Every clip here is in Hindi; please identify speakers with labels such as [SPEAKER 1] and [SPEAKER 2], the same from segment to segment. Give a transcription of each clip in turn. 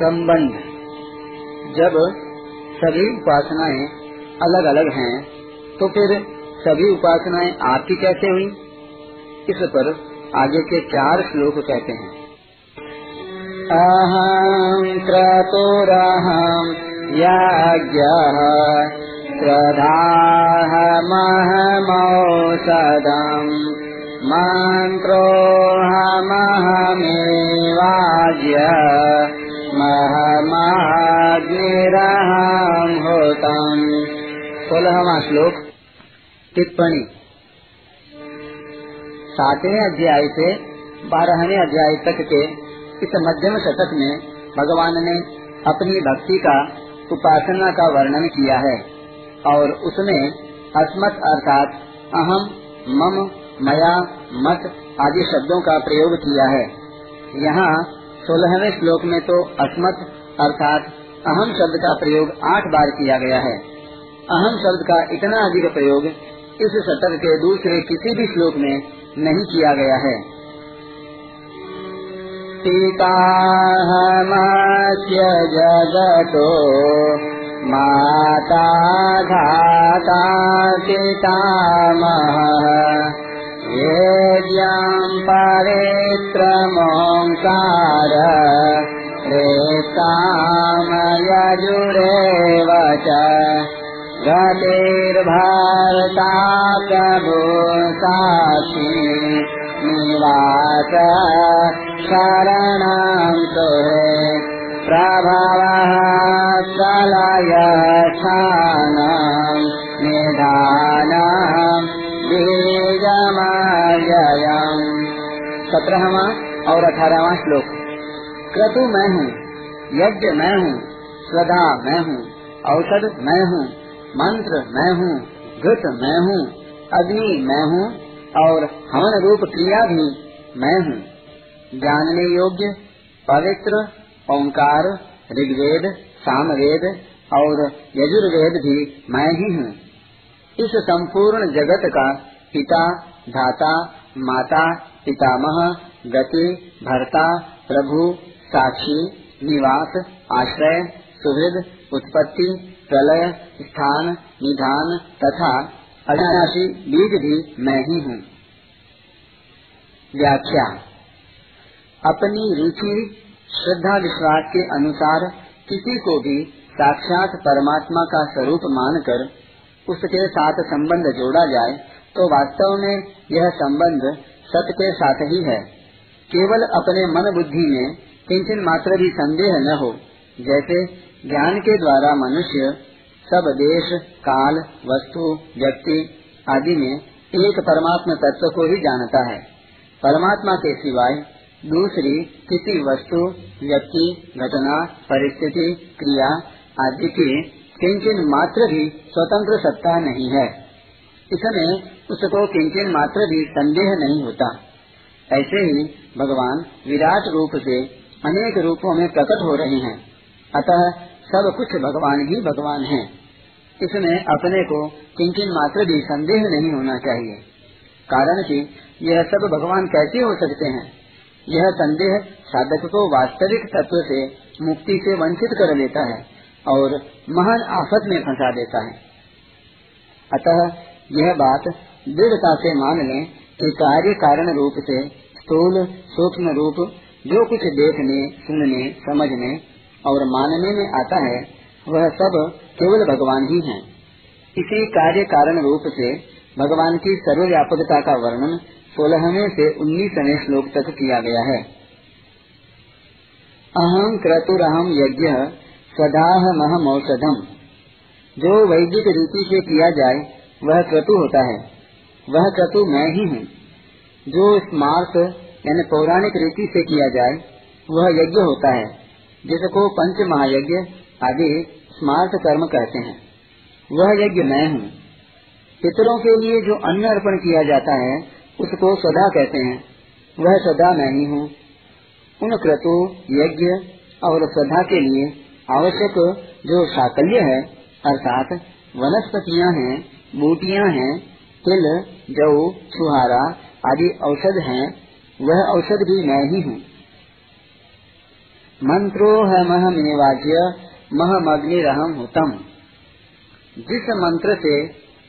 [SPEAKER 1] संबंध। जब सभी उपासनाएँ अलग अलग हैं तो फिर सभी उपासनाएँ आपकी कैसे हुई? इस पर आगे के चार श्लोक कहते हैं। अहम क्रतुरहम यज्ञः श्रद्धाहमहमौषधम् मन्त्रोऽहमहमेवाज्य सोलहवा श्लोक। टिप्पणी। सातवें अध्याय से बारहवें अध्याय तक के इस मध्यम शतक में भगवान ने अपनी भक्ति का उपासना का वर्णन किया है और उसमें अस्मत अर्थात अहम मम, मया, मत आदि शब्दों का प्रयोग किया है। यहाँ सोलहवें श्लोक में तो अस्मत, अर्थात अहम शब्द का प्रयोग आठ बार किया गया है। अहम शब्द का इतना अधिक प्रयोग इस शतक के दूसरे किसी भी श्लोक में नहीं किया गया है। पिताहमस्य जगतो माता धाता पितामह येद्याम् परेत्रमोङ्कार रेतामयजुरेव च गतिर्भर्ता गतिर्भरताबोकाशी निवास शरणम् तु प्रभावालय स्थान निधानम् सत्रहवा और अठारहवा श्लोक। क्रतु मैं हूँ, यज्ञ मैं हूँ, श्रद्धा मैं हूँ, औषध मैं हूँ, मंत्र मैं हूँ, घृत मैं हूँ, अग्नि मैं हूँ और हवन रूप क्रिया भी मैं हूँ। जानने योग्य, पवित्र, ओंकार, ऋग्वेद, सामवेद और यजुर्वेद भी मैं ही हूँ। इस संपूर्ण जगत का पिता, धाता, माता, पितामह, गति, भरता, प्रभु, साक्षी, निवास, आश्रय, सुहृद, उत्पत्ति, प्रलय, स्थान, निधान तथा अविनाशी बीज भी मैं ही हूँ। व्याख्या। अपनी रुचि, श्रद्धा, विश्वास के अनुसार किसी को भी साक्षात परमात्मा का स्वरूप मानकर उसके साथ संबंध जोड़ा जाए तो वास्तव में यह संबंध सत्य के साथ ही है। केवल अपने मन बुद्धि में किंचन मात्र भी संदेह न हो, जैसे ज्ञान के द्वारा मनुष्य सब देश, काल, वस्तु, व्यक्ति आदि में एक परमात्मा तत्व को ही जानता है। परमात्मा के सिवाय दूसरी किसी वस्तु, व्यक्ति, घटना, परिस्थिति, क्रिया आदि की किंचन मात्र भी स्वतंत्र सत्ता नहीं है। इसमें उसको किंचन मात्र भी संदेह नहीं होता। ऐसे ही भगवान विराट रूप से अनेक रूपों में प्रकट हो रहे हैं। अतः सब कुछ भगवान ही भगवान है। इसमें अपने को किंचन मात्र भी संदेह नहीं होना चाहिए। कारण कि यह सब भगवान कैसे हो सकते हैं? यह संदेह साधक को वास्तविक तत्व से, मुक्ति से वंचित कर लेता है। और महान आफत में फंसा देता है अतः यह बात दृढ़ता से मान लें कि कार्य कारण रूप से, स्थूल सूक्ष्म रूप, जो कुछ देखने, सुनने, समझने और मानने में आता है, वह सब केवल भगवान ही हैं। इसी कार्य कारण रूप से भगवान की सर्वव्यापकता का वर्णन सोलहवें से उन्नीसवें श्लोक तक किया गया है अहम क्रतुरहम यज्ञ सदाह महम औषधम जो वैदिक रीति से किया जाए, वह क्रतु होता है। वह क्रतु मैं ही हूँ। जो स्मार्त, यानी पौराणिक रीति से किया जाए, वह यज्ञ होता है, जिसको पंच महायज्ञ आदि स्मार्त कर्म कहते हैं। वह यज्ञ मैं हूँ। पितरों के लिए जो अन्न अर्पण किया जाता है, उसको सदा कहते हैं। वह सदा मैं ही हूँ। उन क्रतु, यज्ञ और श्रद्धा के लिए आवश्यक जो साकल्य है, अर्थात वनस्पतियाँ हैं, बूटियाँ हैं, तिल, जौ छुहारा आदि औषध हैं, वह औषध भी मैं ही हूँ। मंत्रो है महमेवाज्य महमग्निरहम हुतम। जिस मंत्र से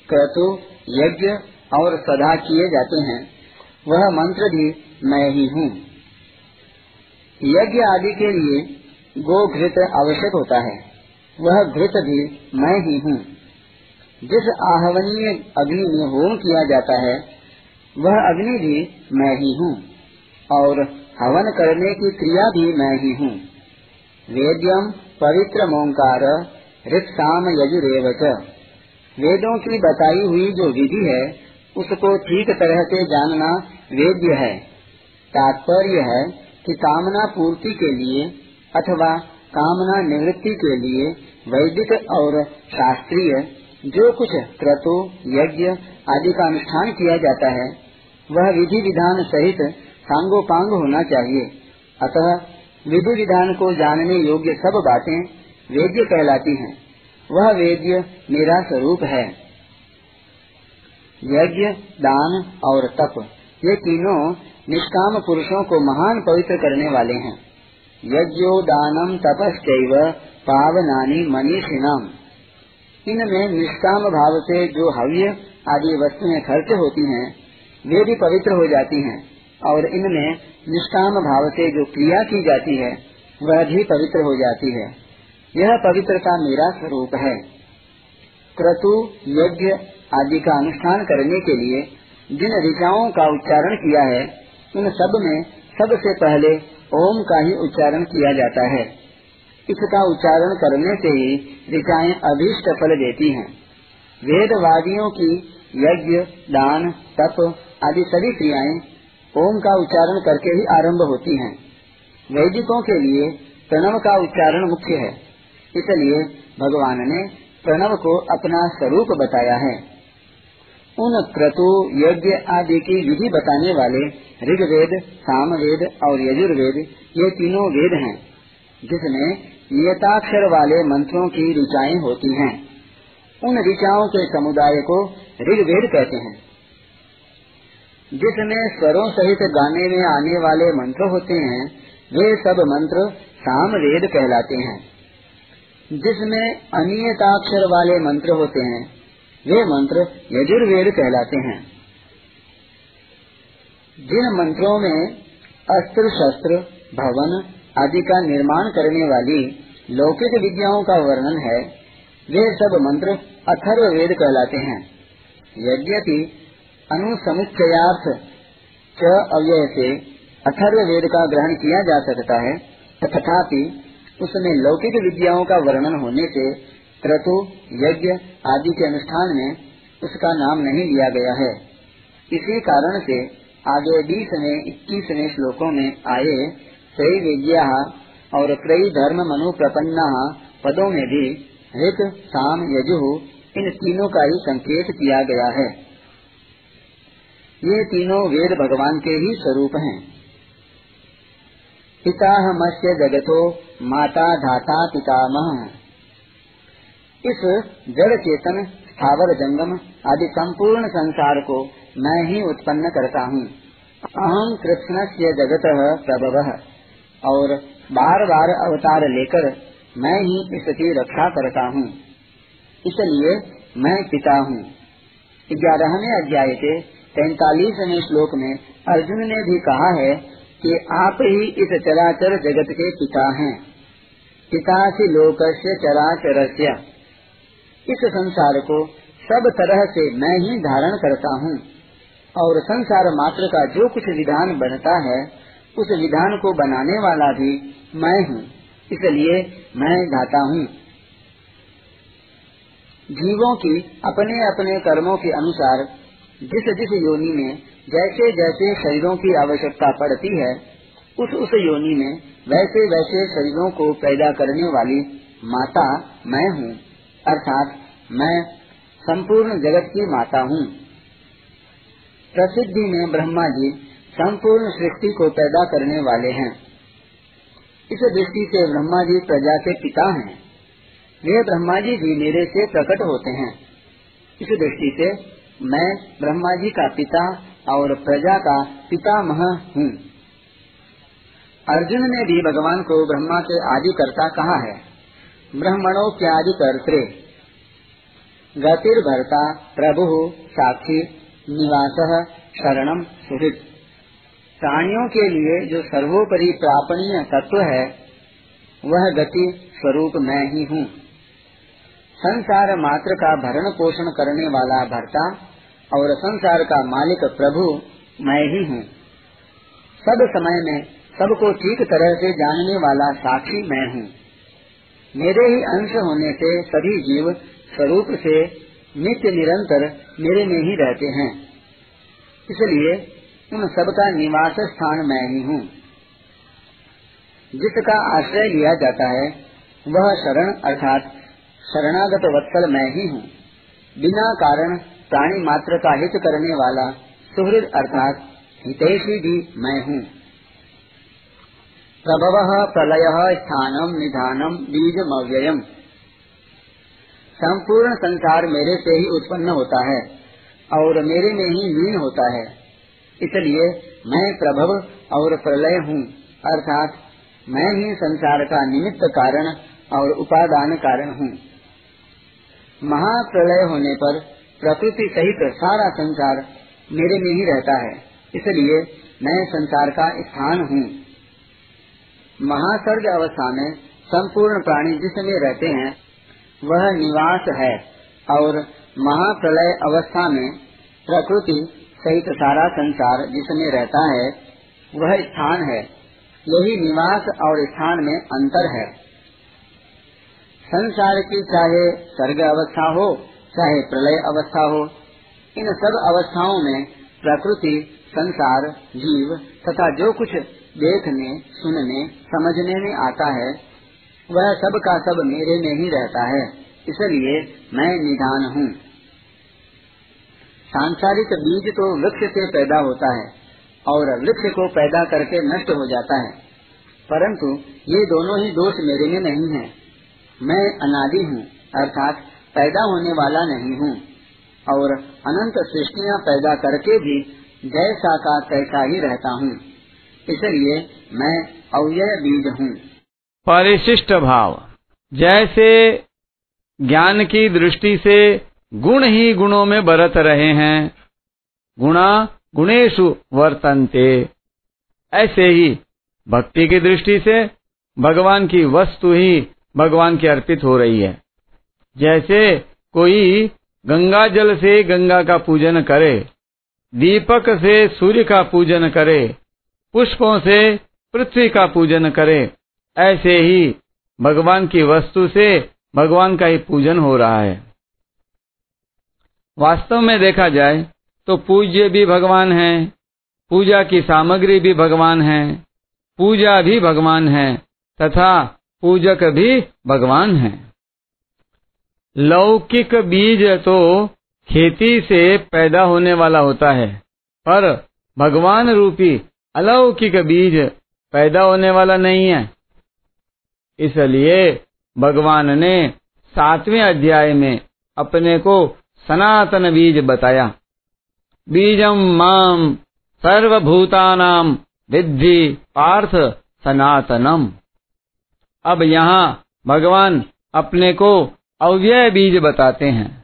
[SPEAKER 1] क्रतु, यज्ञ और सदा किए जाते हैं, वह मंत्र भी मैं ही हूँ। यज्ञ आदि के लिए गो घृत आवश्यक होता है। वह घृत भी मैं ही हूँ। जिस आहवनीय अग्नि में होम किया जाता है, वह अग्नि भी मैं ही हूँ और हवन करने की क्रिया भी मैं ही हूँ। वेद्यम पवित्र मोंकार ऋक्साम यजुरेवच। वेदों की बताई हुई जो विधि है, उसको ठीक तरह से जानना वेद्य है। तात्पर्य है कि कामना पूर्ति के लिए अथवा कामना निवृत्ति के लिए वैदिक और शास्त्रीय जो कुछ क्रतु, यज्ञ आदि का अनुष्ठान किया जाता है, वह विधि विधान सहित सांगोपांग होना चाहिए। अतः विधि विधान को जानने योग्य सब बातें वेद्य कहलाती हैं। वह वेद्य मेरा स्वरूप है। यज्ञ, दान और तप, ये तीनों निष्काम पुरुषों को महान पवित्र करने वाले हैं। यज्ञो दानम तपस्व पावनानी मनीषिणाम। इनमें निष्काम भाव से जो हव्य आदि वस्तुएँ खर्च होती हैं, वे भी पवित्र हो जाती हैं, और इनमें निष्काम भाव से जो क्रिया की जाती है, वह भी पवित्र हो जाती है। यह पवित्रता मेरा स्वरूप है। क्रतु यज्ञ आदि का अनुष्ठान करने के लिए जिन ऋचाओं का उच्चारण किया है, उन सब में सबसे पहले ओम का ही उच्चारण किया जाता है। इसका उच्चारण करने से ही ऋचाएँ अभीष्ट फल देती हैं। वेदवादियों की यज्ञ, दान, तप आदि सभी क्रियाएँ ओम का उच्चारण करके ही आरंभ होती हैं। वैदिकों के लिए प्रणव का उच्चारण मुख्य है। इसलिए भगवान ने प्रणव को अपना स्वरूप बताया है। उन क्रतु यज्ञ आदि की विधि बताने वाले ऋग्वेद, सामवेद और यजुर्वेद, ये तीनों वेद हैं, जिसमें नियताक्षर वाले मंत्रों की ऋचाएँ होती हैं। उन ऋचाओं के समुदाय को ऋग्वेद कहते हैं, जिसमें स्वरों सहित गाने में आने वाले मंत्र होते हैं, वे सब मंत्र सामवेद कहलाते हैं। जिसमें अनियताक्षर वाले मंत्र होते हैं वे मंत्र यजुर्वेद कहलाते हैं। जिन मंत्रों में अस्त्र, शस्त्र, भवन आदि का निर्माण करने वाली लौकिक विद्याओं का वर्णन है, वे सब मंत्र अथर्व वेद कहलाते हैं। यद्यपि अनुसमुच्चयार्थ च अव्यय से अथर्व वेद का ग्रहण किया जा सकता है, तथापि उसमें लौकिक विद्याओं का वर्णन होने से क्रतु यज्ञ आदि के अनुष्ठान में उसका नाम नहीं लिया गया है। इसी कारण से आगे बीसवें इक्कीसवें श्लोकों में आए कई विद्या और कई धर्म मनु प्रपन्ना पदों में भी ऋत, साम, यजु, इन तीनों का ही संकेत किया गया है। ये तीनों वेद भगवान के ही स्वरूप हैं। पिता मत्स्य जगतो माता धाता पितामह। इस जड़ चेतन स्थावर जंगम आदि संपूर्ण संसार को मैं ही उत्पन्न करता हूँ। अहम कृष्ण से जगत प्रभव। और बार बार अवतार लेकर मैं ही इसकी रक्षा करता हूँ। इसलिए मैं पिता हूँ। ग्यारहवें अध्याय के तैतालीसवें श्लोक में अर्जुन ने भी कहा है कि आप ही इस चराचर जगत के पिता हैं। पिता से लोक से चराचर इस संसार को सब तरह से मैं ही धारण करता हूँ। और संसार मात्र का जो कुछ विधान बनता है, उस विधान को बनाने वाला भी मैं हूँ। इसलिए मैं गाता हूँ। जीवों की अपने अपने कर्मों के अनुसार जिस जिस योनि में जैसे जैसे शरीरों की आवश्यकता पड़ती है, उस उस योनि में वैसे वैसे शरीरों को पैदा करने वाली माता मैं हूँ। अर्थात मैं संपूर्ण जगत की माता हूँ। प्रसिद्धि में ब्रह्मा जी संपूर्ण सृष्टि को पैदा करने वाले हैं। इस दृष्टि से ब्रह्मा जी प्रजा के पिता हैं। वे ब्रह्मा जी भी मेरे से प्रकट होते हैं। इस दृष्टि से मैं ब्रह्मा जी का पिता और प्रजा का पितामह हूँ। अर्जुन ने भी भगवान को ब्रह्मा के आदि करता कहा है। ब्रह्मणों के आदि कर्ते गतिर्भरता, प्रभु, साक्षी, निवास शरणम सुहित। प्राणियों के लिए जो सर्वोपरि प्रापणीय तत्व है, वह गति स्वरूप मैं ही हूँ। संसार मात्र का भरण पोषण करने वाला भरता और संसार का मालिक प्रभु मैं ही हूँ। सब समय में सबको ठीक तरह से जानने वाला साक्षी मैं हूँ। मेरे ही अंश होने से सभी जीव स्वरूप से नित्य निरंतर मेरे में ही रहते हैं। इसलिए उन सबका निवास स्थान मैं ही हूँ। जिसका आश्रय लिया जाता है, वह शरण अर्थात शरणागत वत्सल मैं ही हूँ। बिना कारण प्राणी मात्र का हित करने वाला सुहृद अर्थात हितैषी भी मैं हूँ। प्रभव प्रलय स्थानम निधानम बीजम अव्ययम संपूर्ण संसार मेरे से ही उत्पन्न होता है और मेरे में ही लीन होता है। इसलिए मैं प्रभव और प्रलय हूँ, अर्थात मैं ही संसार का निमित्त कारण और उपादान कारण हूँ। महाप्रलय होने पर प्रकृति सहित सारा संसार मेरे में ही रहता है, इसलिए मैं संसार का स्थान हूँ। महासर्ग अवस्था में संपूर्ण प्राणी जिसमें रहते हैं, वह निवास है और महाप्रलय अवस्था में प्रकृति सहित सारा संसार जिसमें रहता है, वह स्थान है। यही निवास और स्थान में अंतर है। संसार की चाहे सर्ग अवस्था हो, चाहे प्रलय अवस्था हो, इन सब अवस्थाओं में प्रकृति संसार, जीव तथा जो कुछ देखने, सुनने, समझने में आता है, वह सब का सब मेरे में ही रहता है। इसलिए मैं निधान हूँ। सांसारिक बीज तो वृक्ष से पैदा होता है और वृक्ष को पैदा करके नष्ट हो जाता है। परंतु ये दोनों ही दोष मेरे में नहीं है। मैं अनादि हूँ, अर्थात पैदा होने वाला नहीं हूँ और अनंत सृष्टियाँ पैदा करके भी जैसा का तैसा ही रहता हूँ। इसलिए मैं अव्यय बीज हूँ।
[SPEAKER 2] परिशिष्ट भाव। जैसे ज्ञान की दृष्टि से गुण ही गुणों में बरत रहे हैं, गुणा गुणेशु वर्तनते। ऐसे ही भक्ति की दृष्टि से भगवान की वस्तु ही भगवान की अर्पित हो रही है। जैसे कोई गंगा जल से गंगा का पूजन करे दीपक से सूर्य का पूजन करे, पुष्पों से पृथ्वी का पूजन करे। ऐसे ही भगवान की वस्तु से भगवान का ही पूजन हो रहा है। वास्तव में देखा जाए तो पूज्य भी भगवान है, पूजा की सामग्री भी भगवान है, पूजा भी भगवान है, तथा पूजक भी भगवान है। लौकिक बीज तो खेती से पैदा होने वाला होता है। पर भगवान रूपी अलौकिक बीज पैदा होने वाला नहीं है। इसलिए भगवान ने सातवें अध्याय में अपने को सनातन बीज बताया। बीजम माम सर्वभूतानाम विद्धि पार्थ सनातनम। अब यहाँ भगवान अपने को अव्यय बीज बताते हैं।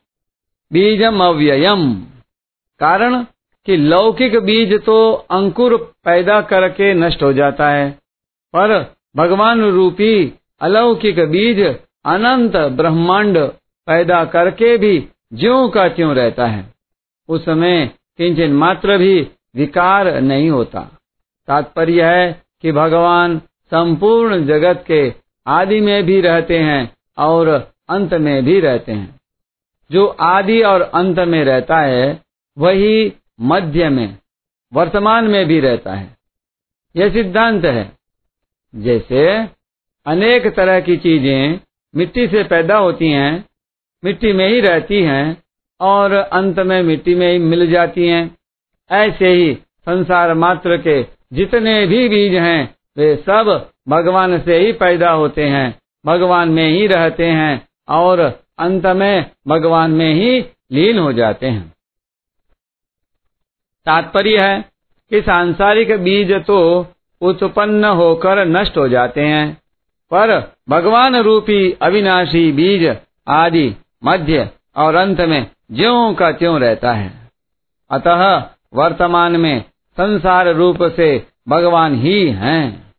[SPEAKER 2] बीजम अव्ययम कारण कि लौकिक बीज तो अंकुर पैदा करके नष्ट हो जाता है, पर भगवान रूपी अलौकिक बीज अनंत ब्रह्मांड पैदा करके भी ज्यो का त्यों रहता है। उसमें किंचन मात्र भी विकार नहीं होता। तात्पर्य है कि भगवान संपूर्ण जगत के आदि में भी रहते हैं और अंत में भी रहते हैं। जो आदि और अंत में रहता है, वही मध्य में, वर्तमान में भी रहता है। यह सिद्धांत है। जैसे अनेक तरह की चीज़ें मिट्टी से पैदा होती हैं, मिट्टी में ही रहती हैं और अंत में मिट्टी में ही मिल जाती हैं। ऐसे ही संसार मात्र के जितने भी बीज हैं, वे सब भगवान से ही पैदा होते हैं, भगवान में ही रहते हैं और अंत में भगवान में ही लीन हो जाते हैं। तात्पर्य है कि सांसारिक बीज तो उत्पन्न होकर नष्ट हो जाते हैं, पर भगवान रूपी अविनाशी बीज आदि मध्य और अंत में ज्यों का त्यों रहता है। अतः वर्तमान में संसार रूप से भगवान ही हैं।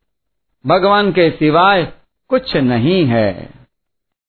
[SPEAKER 2] भगवान के सिवाय कुछ नहीं है।